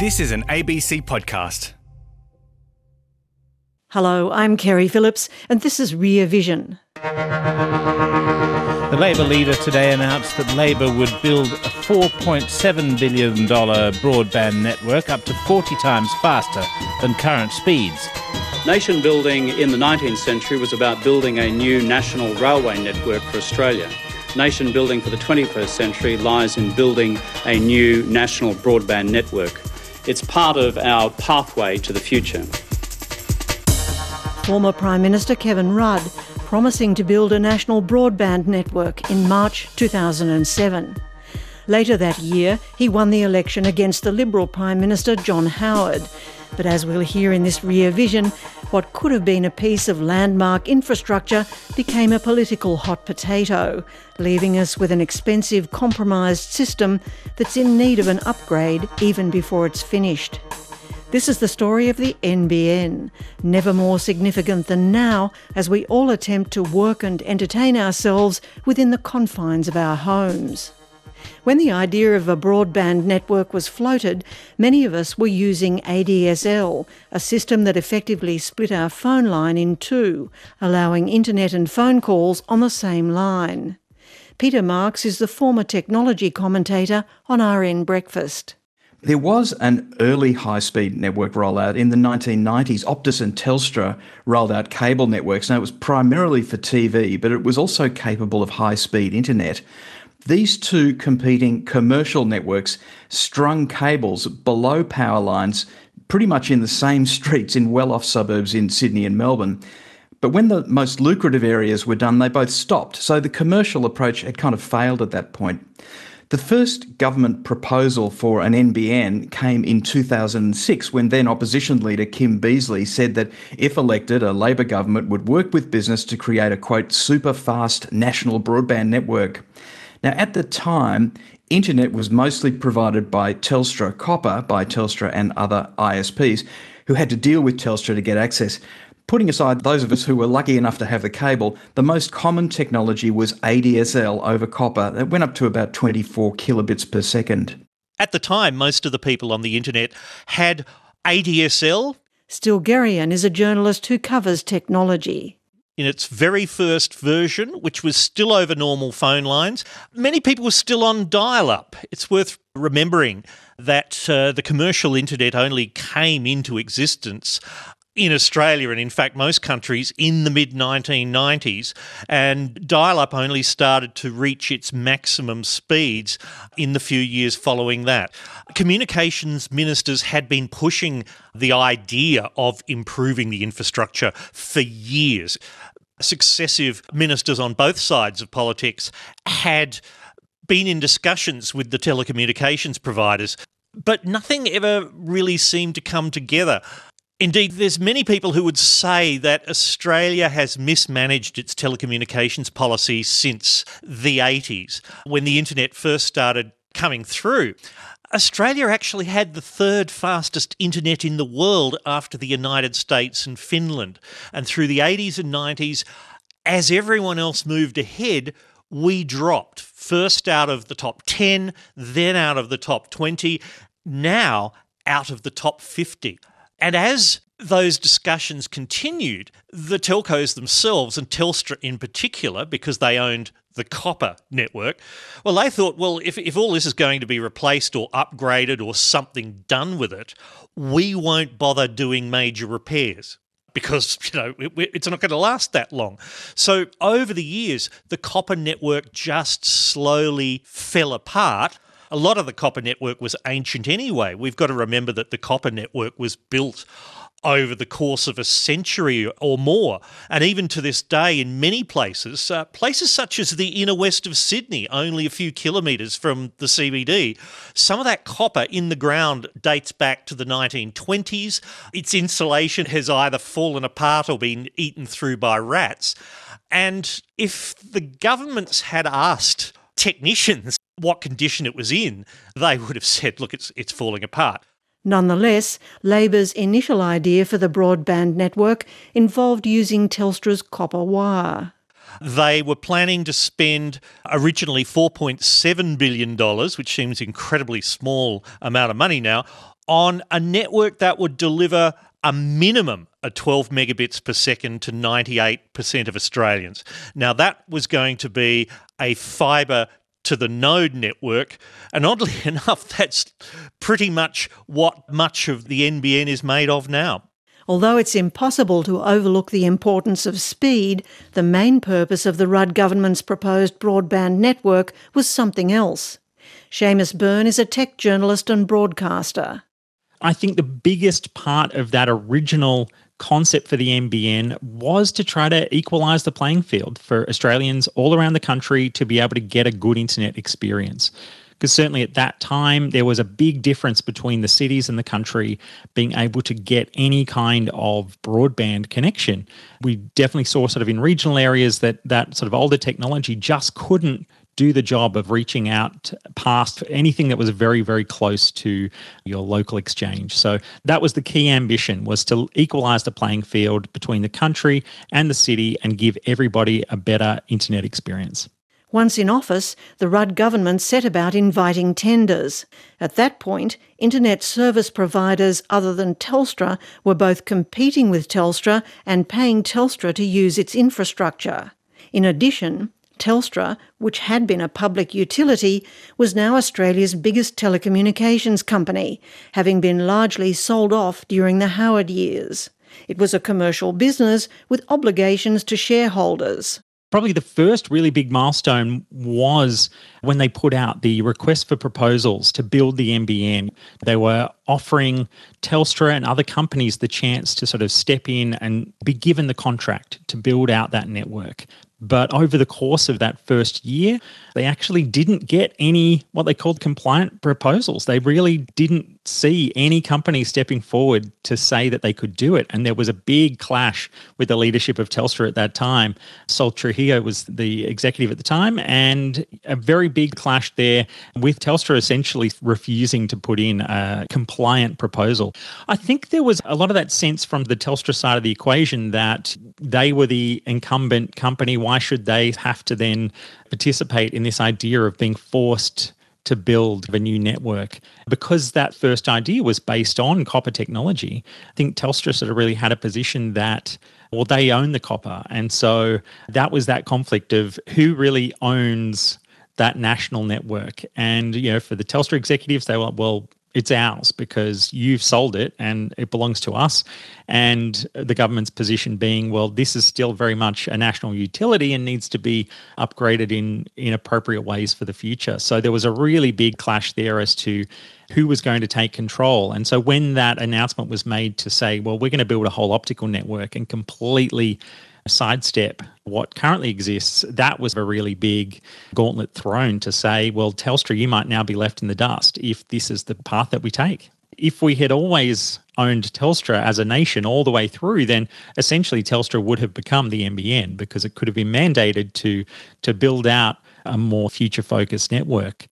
This is an ABC podcast. Hello, I'm Kerry Phillips, and this is Rear Vision. The Labor leader today announced that Labor would build a $4.7 billion broadband network up to 40 times faster than current speeds. Nation building in the 19th century was about building a new national railway network for Australia. Nation building for the 21st century lies in building a new national broadband network. It's part of our pathway to the future. Former Prime Minister Kevin Rudd promising to build a national broadband network in March 2007. Later that year, he won the election against the Liberal Prime Minister John Howard. But as we'll hear in this rear vision, what could have been a piece of landmark infrastructure became a political hot potato, leaving us with an expensive, compromised system that's in need of an upgrade even before it's finished. This is the story of the NBN, never more significant than now as we all attempt to work and entertain ourselves within the confines of our homes. When the idea of a broadband network was floated, many of us were using ADSL, a system that effectively split our phone line in two, allowing internet and phone calls on the same line. Peter Marks is the former technology commentator on RN Breakfast. There was an early high speed network rollout in the 1990s. Optus and Telstra rolled out cable networks. Now, it was primarily for TV, but it was also capable of high speed internet. These two competing commercial networks strung cables below power lines pretty much in the same streets in well off suburbs in Sydney and Melbourne. But when the most lucrative areas were done, they both stopped. So the commercial approach had kind of failed at that point. The first government proposal for an NBN came in 2006 when then opposition leader Kim Beazley said that if elected, a Labor government would work with business to create a quote, super fast national broadband network. Now, at the time, internet was mostly provided by Telstra Copper, by Telstra and other ISPs, who had to deal with Telstra to get access. Putting aside those of us who were lucky enough to have the cable, the most common technology was ADSL over copper. that went up to about 24 kilobits per second. At the time, most of the people on the internet had ADSL. Stilgherrian is a journalist who covers technology. In its very first version, which was still over normal phone lines, many people were still on dial up. It's worth remembering that uh, the commercial internet only came into existence in Australia and in fact most countries in the mid 1990s and dial up only started to reach its maximum speeds in the few years following that. Communications ministers had been pushing the idea of improving the infrastructure for years successive ministers on both sides of politics had been in discussions with the telecommunications providers but nothing ever really seemed to come together Indeed, there's many people who would say that Australia has mismanaged its telecommunications policy since the 80s, when the internet first started coming through. Australia actually had the third fastest internet in the world after the United States and Finland. And through the 80s and 90s, as everyone else moved ahead, we dropped first out of the top 10, then out of the top 20, now out of the top 50. And as those discussions continued, the telcos themselves, and Telstra in particular, because they owned the copper network, well, they thought, well, if, if all this is going to be replaced or upgraded or something done with it, we won't bother doing major repairs because you know it, it's not going to last that long. So over the years, the copper network just slowly fell apart a lot of the copper network was ancient anyway. We've got to remember that the copper network was built over the course of a century or more. And even to this day, in many places, uh, places such as the inner west of Sydney, only a few kilometres from the CBD, some of that copper in the ground dates back to the 1920s. Its insulation has either fallen apart or been eaten through by rats. And if the governments had asked technicians what condition it was in, they would have said, look, it's, it's falling apart. Nonetheless, Labor's initial idea for the broadband network involved using Telstra's copper wire. They were planning to spend originally $4.7 billion, which seems incredibly small amount of money now, on a network that would deliver a minimum of 12 megabits per second to 98% of Australians. Now, that was going to be a fibre to the node network. And oddly enough, that's pretty much what much of the NBN is made of now. Although it's impossible to overlook the importance of speed, the main purpose of the Rudd government's proposed broadband network was something else. Seamus Byrne is a tech journalist and broadcaster. I think the biggest part of that original concept for the NBN was to try to equalise the playing field for Australians all around the country to be able to get a good internet experience. Because certainly at that time, there was a big difference between the cities and the country being able to get any kind of broadband connection. We definitely saw, sort of in regional areas, that that sort of older technology just couldn't do the job of reaching out past anything that was very very close to your local exchange so that was the key ambition was to equalize the playing field between the country and the city and give everybody a better internet experience once in office, the Rudd government set about inviting tenders. At that point, internet service providers other than Telstra were both competing with Telstra and paying Telstra to use its infrastructure. In addition, Telstra, which had been a public utility, was now Australia's biggest telecommunications company, having been largely sold off during the Howard years. It was a commercial business with obligations to shareholders. Probably the first really big milestone was when they put out the request for proposals to build the NBN. They were offering Telstra and other companies the chance to sort of step in and be given the contract to build out that network. But over the course of that first year, they actually didn't get any what they called compliant proposals. They really didn't see any company stepping forward to say that they could do it. And there was a big clash with the leadership of Telstra at that time. Sol Trujillo was the executive at the time, and a very big clash there with Telstra essentially refusing to put in a compliant proposal. I think there was a lot of that sense from the Telstra side of the equation that they were the incumbent company. Why should they have to then participate in this idea of being forced to build a new network. Because that first idea was based on copper technology, I think Telstra sort of really had a position that, well, they own the copper. And so that was that conflict of who really owns that national network. And, you know, for the Telstra executives, they were, well, it's ours because you've sold it and it belongs to us. And the government's position being, well, this is still very much a national utility and needs to be upgraded in, in appropriate ways for the future. So there was a really big clash there as to who was going to take control. And so when that announcement was made to say, well, we're going to build a whole optical network and completely sidestep what currently exists, that was a really big gauntlet thrown to say, well, Telstra, you might now be left in the dust if this is the path that we take. If we had always owned Telstra as a nation all the way through, then essentially Telstra would have become the NBN because it could have been mandated to, to build out a more future focused network.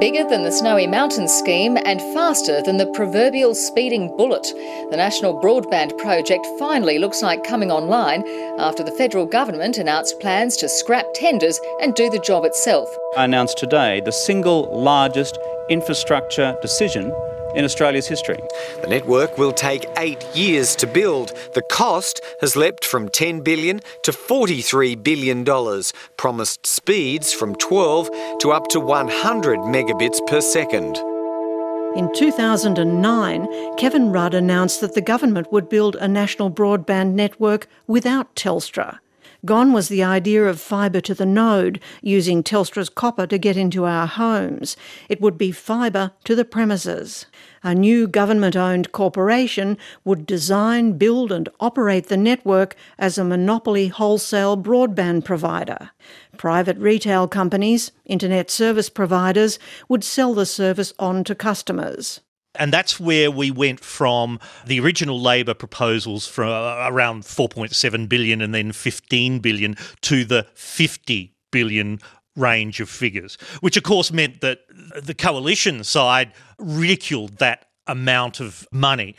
Bigger than the Snowy Mountains scheme and faster than the proverbial speeding bullet. The National Broadband Project finally looks like coming online after the federal government announced plans to scrap tenders and do the job itself. I announced today the single largest infrastructure decision in Australia's history. The network will take eight years to build. The cost has leapt from 10 billion to $43 billion. Promised speeds from 12 to up to 100 megabits per second. In 2009, Kevin Rudd announced that the government would build a national broadband network without Telstra. Gone was the idea of fibre to the node, using Telstra's copper to get into our homes. It would be fibre to the premises. A new government owned corporation would design, build, and operate the network as a monopoly wholesale broadband provider. Private retail companies, internet service providers, would sell the service on to customers. And that's where we went from the original Labor proposals from uh, around 4.7 billion and then 15 billion to the 50 billion range of figures, which of course meant that the coalition side ridiculed that amount of money.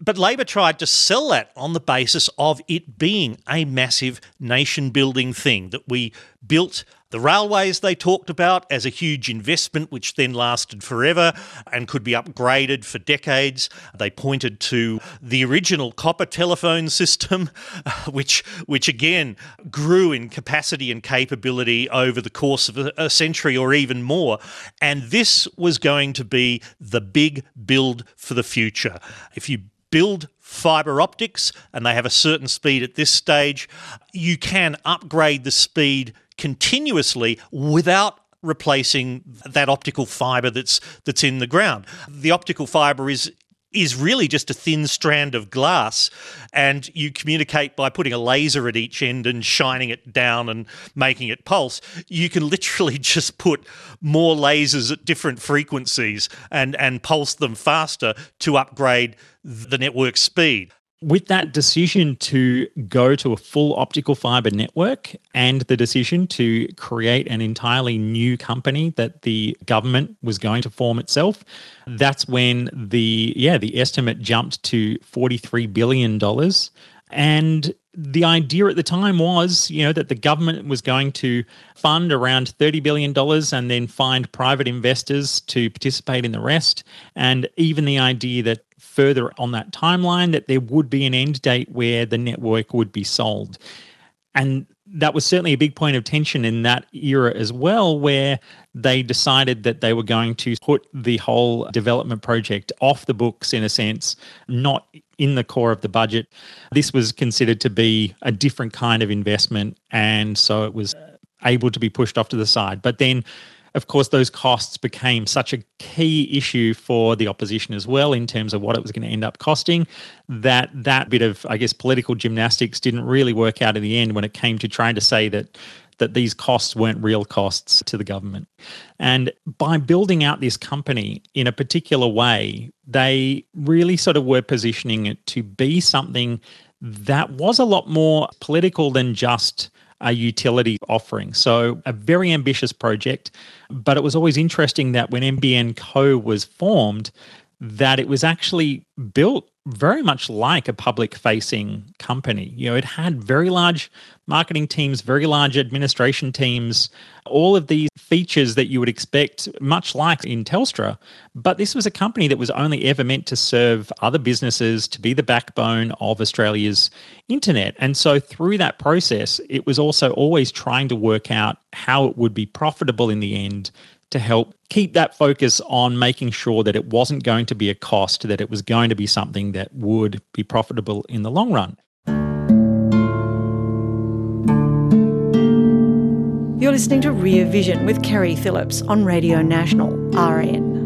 But Labor tried to sell that on the basis of it being a massive nation building thing, that we built The railways they talked about as a huge investment, which then lasted forever and could be upgraded for decades. They pointed to the original copper telephone system, uh, which, which again grew in capacity and capability over the course of a century or even more. And this was going to be the big build for the future. If you build fiber optics and they have a certain speed at this stage, you can upgrade the speed continuously without replacing that optical fiber that's that's in the ground. The optical fiber is is really just a thin strand of glass and you communicate by putting a laser at each end and shining it down and making it pulse you can literally just put more lasers at different frequencies and and pulse them faster to upgrade the network speed with that decision to go to a full optical fiber network and the decision to create an entirely new company that the government was going to form itself, hmm. that's when the yeah, the estimate jumped to 43 billion dollars. And the idea at the time was, you know, that the government was going to fund around $30 billion and then find private investors to participate in the rest. And even the idea that further on that timeline that there would be an end date where the network would be sold. And that was certainly a big point of tension in that era as well, where they decided that they were going to put the whole development project off the books in a sense, not in the core of the budget. This was considered to be a different kind of investment. And so it was uh, able to be pushed off to the side. But then of course, those costs became such a key issue for the opposition as well in terms of what it was going to end up costing that that bit of, I guess, political gymnastics didn't really work out in the end when it came to trying to say that that these costs weren't real costs to the government. And by building out this company in a particular way, they really sort of were positioning it to be something that was a lot more political than just a utility offering. So, a very ambitious project, but it was always interesting that when NBN Co was formed, that it was actually built very much like a public facing company. You know, it had very large marketing teams, very large administration teams, all of these features that you would expect, much like in Telstra. But this was a company that was only ever meant to serve other businesses, to be the backbone of Australia's internet. And so through that process, it was also always trying to work out how it would be profitable in the end to help keep that focus on making sure that it wasn't going to be a cost, that it was going to be something that would be profitable in the long run. You're listening to Rear Vision with Kerry Phillips on Radio National, RN.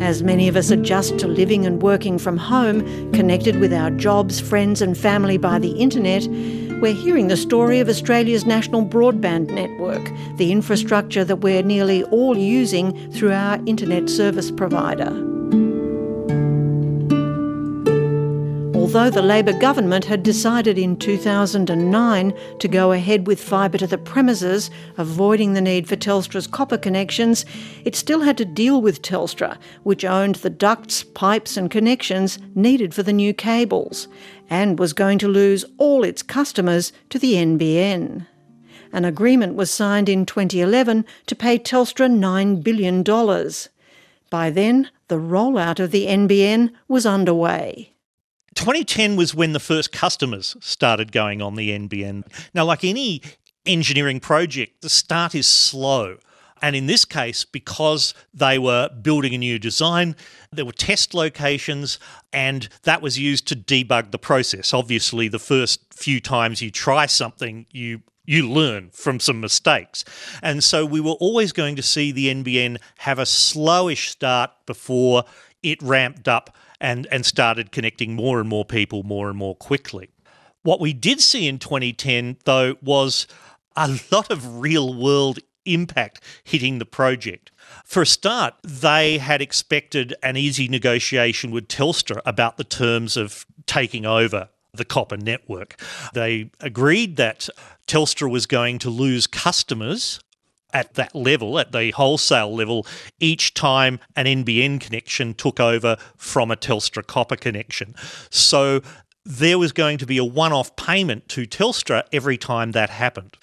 As many of us adjust to living and working from home, connected with our jobs, friends, and family by the internet, we're hearing the story of Australia's national broadband network, the infrastructure that we're nearly all using through our internet service provider. Although the Labor government had decided in 2009 to go ahead with fibre to the premises, avoiding the need for Telstra's copper connections, it still had to deal with Telstra, which owned the ducts, pipes and connections needed for the new cables and was going to lose all its customers to the NBN. An agreement was signed in 2011 to pay Telstra $9 billion. By then, the rollout of the NBN was underway. 2010 was when the first customers started going on the NBN. Now, like any engineering project, the start is slow. And in this case, because they were building a new design, there were test locations, and that was used to debug the process. Obviously, the first few times you try something, you you learn from some mistakes. And so we were always going to see the NBN have a slowish start before it ramped up and, and started connecting more and more people more and more quickly. What we did see in 2010, though, was a lot of real world impact hitting the project. For a start, they had expected an easy negotiation with Telstra about the terms of taking over the copper network. They agreed that Telstra was going to lose customers at that level, at the wholesale level, each time an NBN connection took over from a Telstra copper connection. So there was going to be a one off payment to Telstra every time that happened.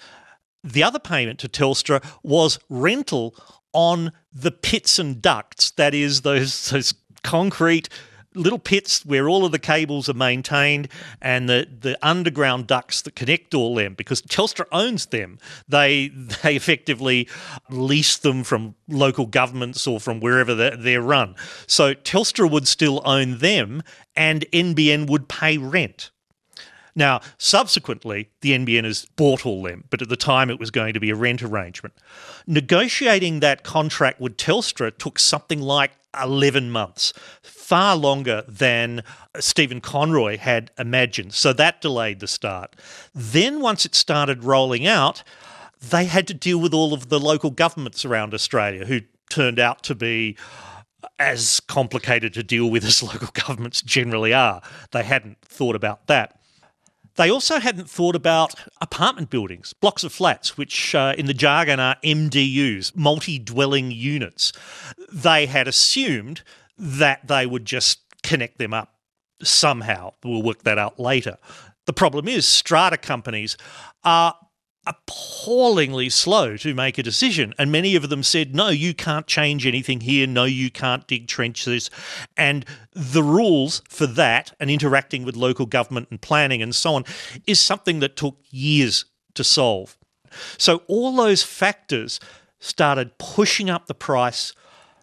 The other payment to Telstra was rental on the pits and ducts, that is, those, those concrete little pits where all of the cables are maintained and the, the underground ducts that connect all them because Telstra owns them. They they effectively lease them from local governments or from wherever they're, they're run. So Telstra would still own them and NBN would pay rent. Now, subsequently, the NBN has bought all them, but at the time it was going to be a rent arrangement. Negotiating that contract with Telstra took something like 11 months, far longer than Stephen Conroy had imagined. So that delayed the start. Then, once it started rolling out, they had to deal with all of the local governments around Australia who turned out to be as complicated to deal with as local governments generally are. They hadn't thought about that. They also hadn't thought about apartment buildings, blocks of flats, which uh, in the jargon are MDUs, multi dwelling units. They had assumed that they would just connect them up somehow. We'll work that out later. The problem is, strata companies are appallingly slow to make a decision. And many of them said, no, you can't change anything here. No, you can't dig trenches. And the rules for that and interacting with local government and planning and so on is something that took years to solve. So all those factors started pushing up the price,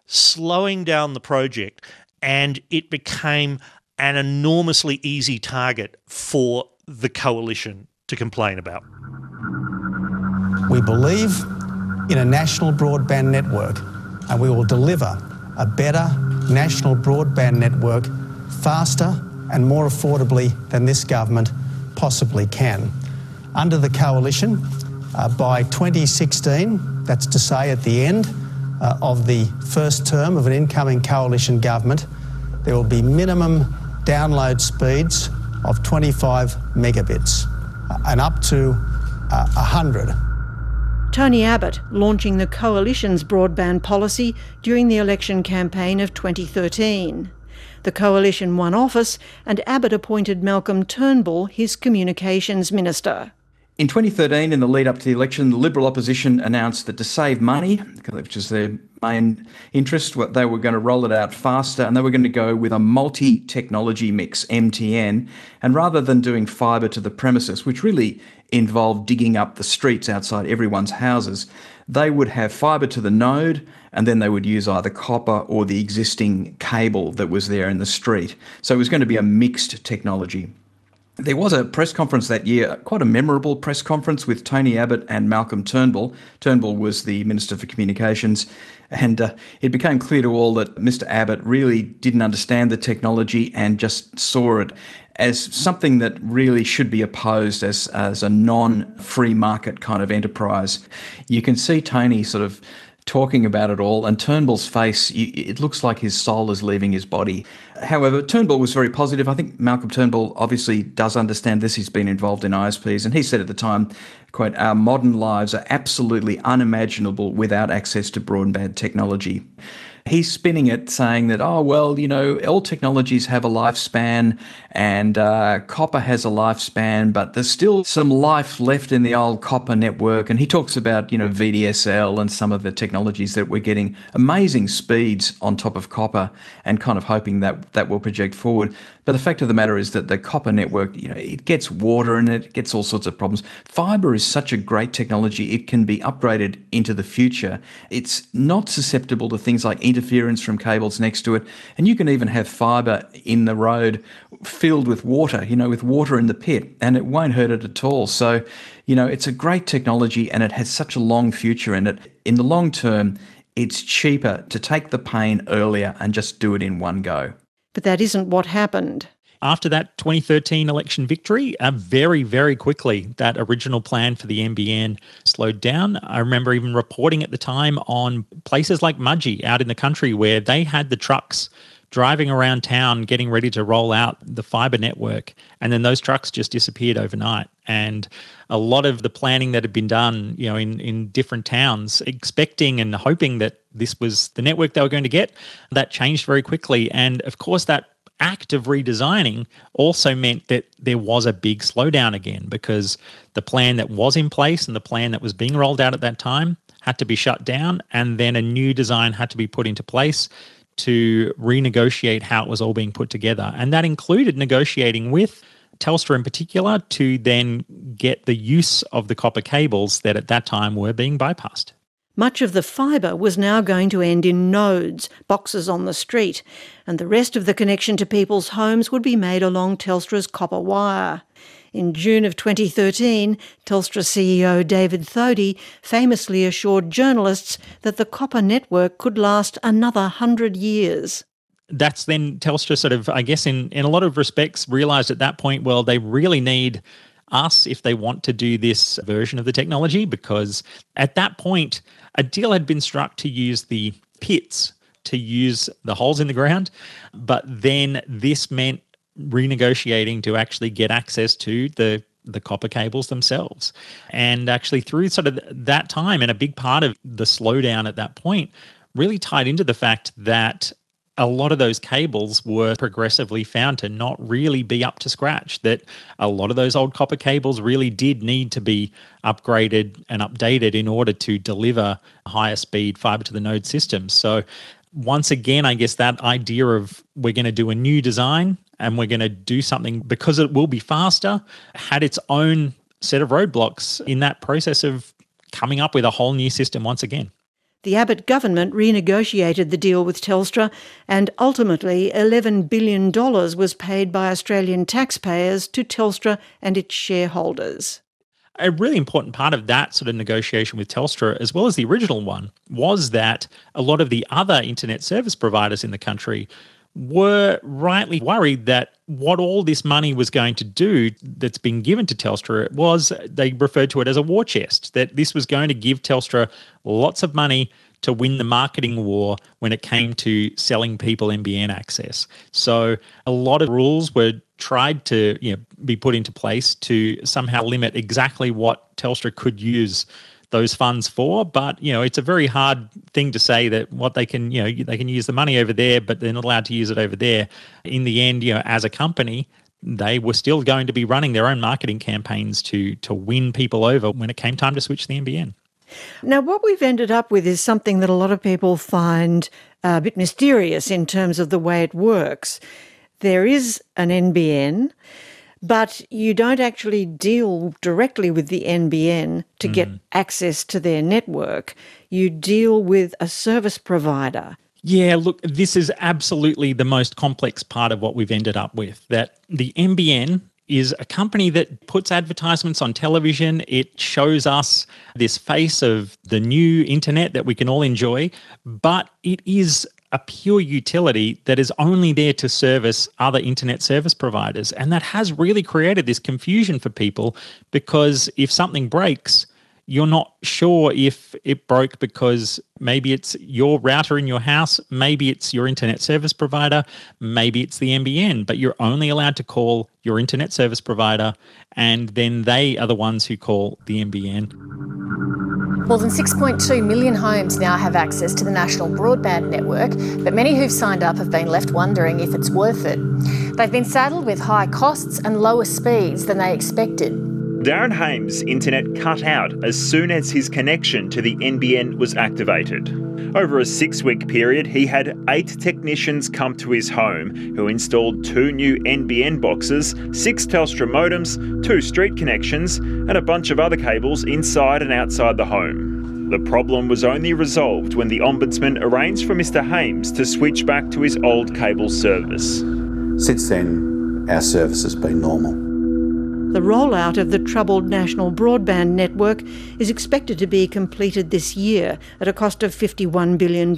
slowing down the project, and it became an enormously easy target for the coalition to complain about. We believe in a national broadband network and we will deliver a better national broadband network faster and more affordably than this government possibly can. Under the coalition, uh, by 2016, that's to say at the end uh, of the first term of an incoming coalition government, there will be minimum download speeds of 25 megabits uh, and up to uh, 100 Tony Abbott launching the Coalition's broadband policy during the election campaign of 2013. The Coalition won office and Abbott appointed Malcolm Turnbull his communications minister. In 2013, in the lead up to the election, the Liberal opposition announced that to save money, which is their main interest, they were going to roll it out faster and they were going to go with a multi technology mix, MTM. And rather than doing fibre to the premises, which really involved digging up the streets outside everyone's houses, they would have fibre to the node and then they would use either copper or the existing cable that was there in the street. So it was going to be a mixed technology. There was a press conference that year, quite a memorable press conference with Tony Abbott and Malcolm Turnbull. Turnbull was the Minister for Communications, and uh, it became clear to all that Mr. Abbott really didn't understand the technology and just saw it as something that really should be opposed as, as a non free market kind of enterprise. You can see Tony sort of talking about it all, and Turnbull's face, it looks like his soul is leaving his body. However, Turnbull was very positive. I think Malcolm Turnbull obviously does understand this. He's been involved in ISPs, and he said at the time, quote, our modern lives are absolutely unimaginable without access to broadband technology. He's spinning it, saying that, oh, well, you know, all technologies have a lifespan and uh, copper has a lifespan, but there's still some life left in the old copper network. And he talks about, you know, VDSL and some of the technologies that we're getting amazing speeds on top of copper and kind of hoping that that will project forward. But the fact of the matter is that the copper network, you know, it gets water and it gets all sorts of problems. Fiber is such a great technology, it can be upgraded into the future. It's not susceptible to things like interference from cables next to it. And you can even have fiber in the road filled with water, you know, with water in the pit, and it won't hurt it at all. So, you know, it's a great technology and it has such a long future in it. In the long term, it's cheaper to take the pain earlier and just do it in one go. But that isn't what happened. After that 2013 election victory, uh, very, very quickly, that original plan for the NBN slowed down. I remember even reporting at the time on places like Mudgee out in the country where they had the trucks driving around town getting ready to roll out the fiber network and then those trucks just disappeared overnight and a lot of the planning that had been done you know in in different towns expecting and hoping that this was the network they were going to get that changed very quickly and of course that act of redesigning also meant that there was a big slowdown again because the plan that was in place and the plan that was being rolled out at that time had to be shut down and then a new design had to be put into place to renegotiate how it was all being put together. And that included negotiating with Telstra in particular to then get the use of the copper cables that at that time were being bypassed. Much of the fibre was now going to end in nodes, boxes on the street, and the rest of the connection to people's homes would be made along Telstra's copper wire. In June of 2013, Telstra CEO David Thodey famously assured journalists that the copper network could last another hundred years that's then Telstra sort of, I guess, in, in a lot of respects, realized at that point, well, they really need us if they want to do this version of the technology, because at that point, a deal had been struck to use the pits to use the holes in the ground. But then this meant renegotiating to actually get access to the the copper cables themselves. And actually through sort of that time and a big part of the slowdown at that point really tied into the fact that a lot of those cables were progressively found to not really be up to scratch. That a lot of those old copper cables really did need to be upgraded and updated in order to deliver higher speed fiber to the node systems. So once again, I guess that idea of we're going to do a new design and we're going to do something because it will be faster had its own set of roadblocks in that process of coming up with a whole new system once again. The Abbott government renegotiated the deal with Telstra, and ultimately $11 billion was paid by Australian taxpayers to Telstra and its shareholders. A really important part of that sort of negotiation with Telstra, as well as the original one, was that a lot of the other internet service providers in the country were rightly worried that what all this money was going to do that's been given to Telstra was they referred to it as a war chest, that this was going to give Telstra lots of money to win the marketing war when it came to selling people NBN access. So a lot of rules were tried to you know, be put into place to somehow limit exactly what Telstra could use those funds for. But you know, it's a very hard thing to say that what they can, you know, they can use the money over there, but they're not allowed to use it over there. In the end, you know, as a company, they were still going to be running their own marketing campaigns to to win people over when it came time to switch the NBN. Now, what we've ended up with is something that a lot of people find a bit mysterious in terms of the way it works. There is an NBN, but you don't actually deal directly with the NBN to mm. get access to their network. You deal with a service provider. Yeah, look, this is absolutely the most complex part of what we've ended up with. That the NBN is a company that puts advertisements on television. It shows us this face of the new internet that we can all enjoy, but it is a pure utility that is only there to service other internet service providers. And that has really created this confusion for people because if something breaks, you're not sure if it broke because maybe it's your router in your house, maybe it's your internet service provider, maybe it's the NBN, but you're only allowed to call your internet service provider, and then they are the ones who call the NBN. More than 6.2 million homes now have access to the national broadband network, but many who've signed up have been left wondering if it's worth it. They've been saddled with high costs and lower speeds than they expected. Darren Hames' internet cut out as soon as his connection to the NBN was activated. Over a six week period, he had eight technicians come to his home who installed two new NBN boxes, six Telstra modems, two street connections, and a bunch of other cables inside and outside the home. The problem was only resolved when the Ombudsman arranged for Mr. Hames to switch back to his old cable service. Since then, our service has been normal. The rollout of the troubled national broadband network is expected to be completed this year at a cost of $51 billion.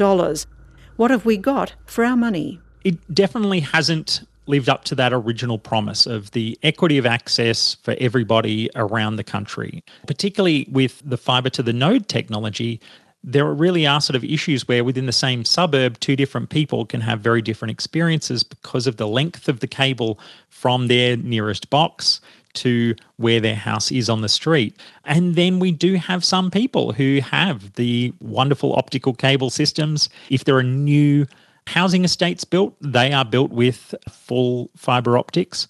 What have we got for our money? It definitely hasn't lived up to that original promise of the equity of access for everybody around the country. Particularly with the fibre to the node technology, there really are sort of issues where within the same suburb, two different people can have very different experiences because of the length of the cable from their nearest box to where their house is on the street. And then we do have some people who have the wonderful optical cable systems. If there are new housing estates built, they are built with full fiber optics.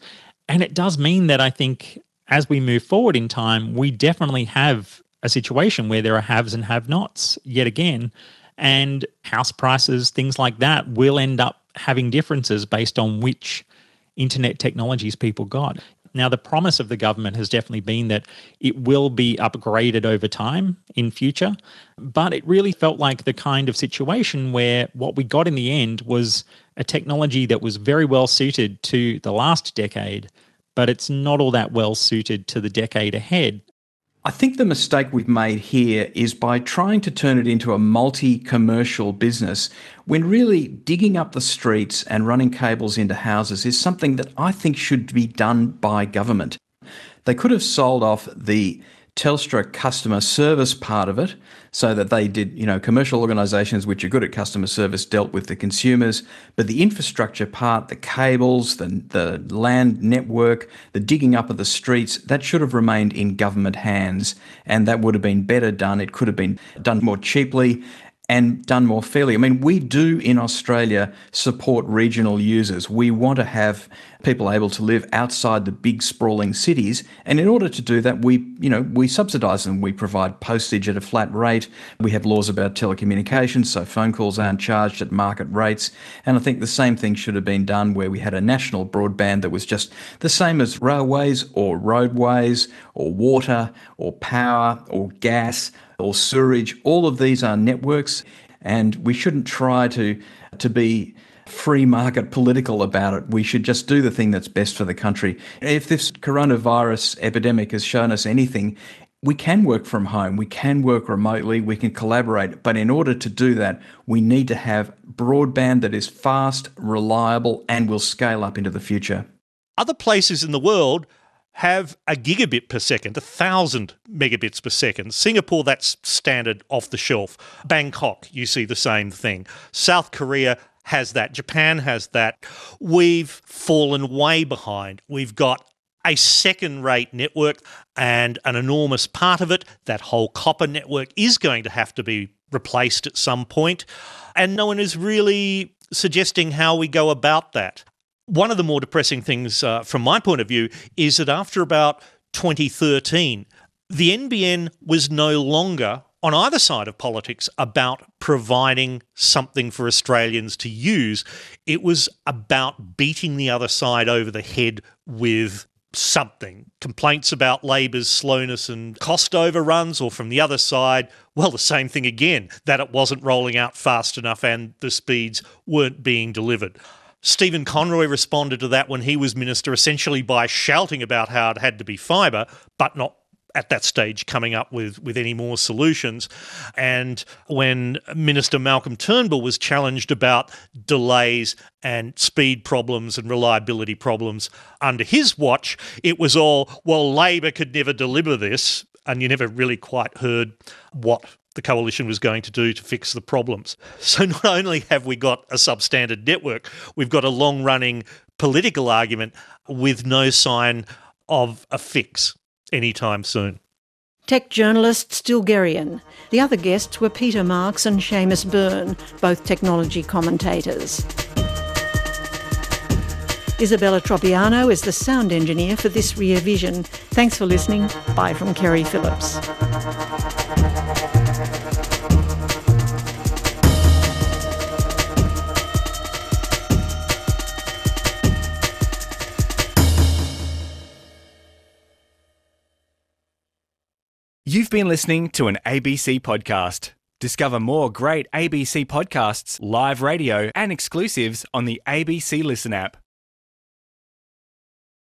And it does mean that I think as we move forward in time, we definitely have a situation where there are haves and have nots yet again. And house prices, things like that, will end up having differences based on which internet technologies people got. Now, the promise of the government has definitely been that it will be upgraded over time in future, but it really felt like the kind of situation where what we got in the end was a technology that was very well suited to the last decade, but it's not all that well suited to the decade ahead. I think the mistake we've made here is by trying to turn it into a multi commercial business when really digging up the streets and running cables into houses is something that I think should be done by government. They could have sold off the Telstra customer service part of it so that they did, you know, commercial organizations which are good at customer service dealt with the consumers, but the infrastructure part, the cables, the, the land network, the digging up of the streets, that should have remained in government hands and that would have been better done. It could have been done more cheaply and done more fairly. I mean, we do in Australia support regional users. We want to have people able to live outside the big sprawling cities, and in order to do that, we, you know, we subsidise them. We provide postage at a flat rate. We have laws about telecommunications, so phone calls aren't charged at market rates. And I think the same thing should have been done where we had a national broadband that was just the same as railways or roadways or water or power or gas or sewerage. All of these are networks, and we shouldn't try to to be free market political about it. We should just do the thing that's best for the country. If this coronavirus epidemic has shown us anything, we can work from home, we can work remotely, we can collaborate, but in order to do that, we need to have broadband that is fast, reliable, and will scale up into the future. Other places in the world have a gigabit per second, a thousand megabits per second. Singapore, that's standard off the shelf. Bangkok, you see the same thing. South Korea has that. Japan has that. We've fallen way behind. We've got a second rate network and an enormous part of it, that whole copper network, is going to have to be replaced at some point. And no one is really suggesting how we go about that. One of the more depressing things, uh, from my point of view, is that after about 2013, the NBN was no longer on either side of politics about providing something for Australians to use. It was about beating the other side over the head with something. Complaints about Labor's slowness and cost overruns, or from the other side, well, the same thing again, that it wasn't rolling out fast enough and the speeds weren't being delivered. Stephen Conroy responded to that when he was minister essentially by shouting about how it had to be fibre, but not at that stage coming up with, with any more solutions. And when Minister Malcolm Turnbull was challenged about delays and speed problems and reliability problems under his watch, it was all, well, Labor could never deliver this. And you never really quite heard what the coalition was going to do to fix the problems. So not only have we got a substandard network, we've got a long running political argument with no sign of a fix anytime soon. Tech journalist Stilgherrian. The other guests were Peter Marks and Seamus Byrne, both technology commentators. Isabella Tropiano is the sound engineer for this Rear Vision. Thanks for listening. Bye from Kerry Phillips. You've been listening to an ABC podcast. Discover more great ABC podcasts, live radio, and exclusives on the ABC Listen app.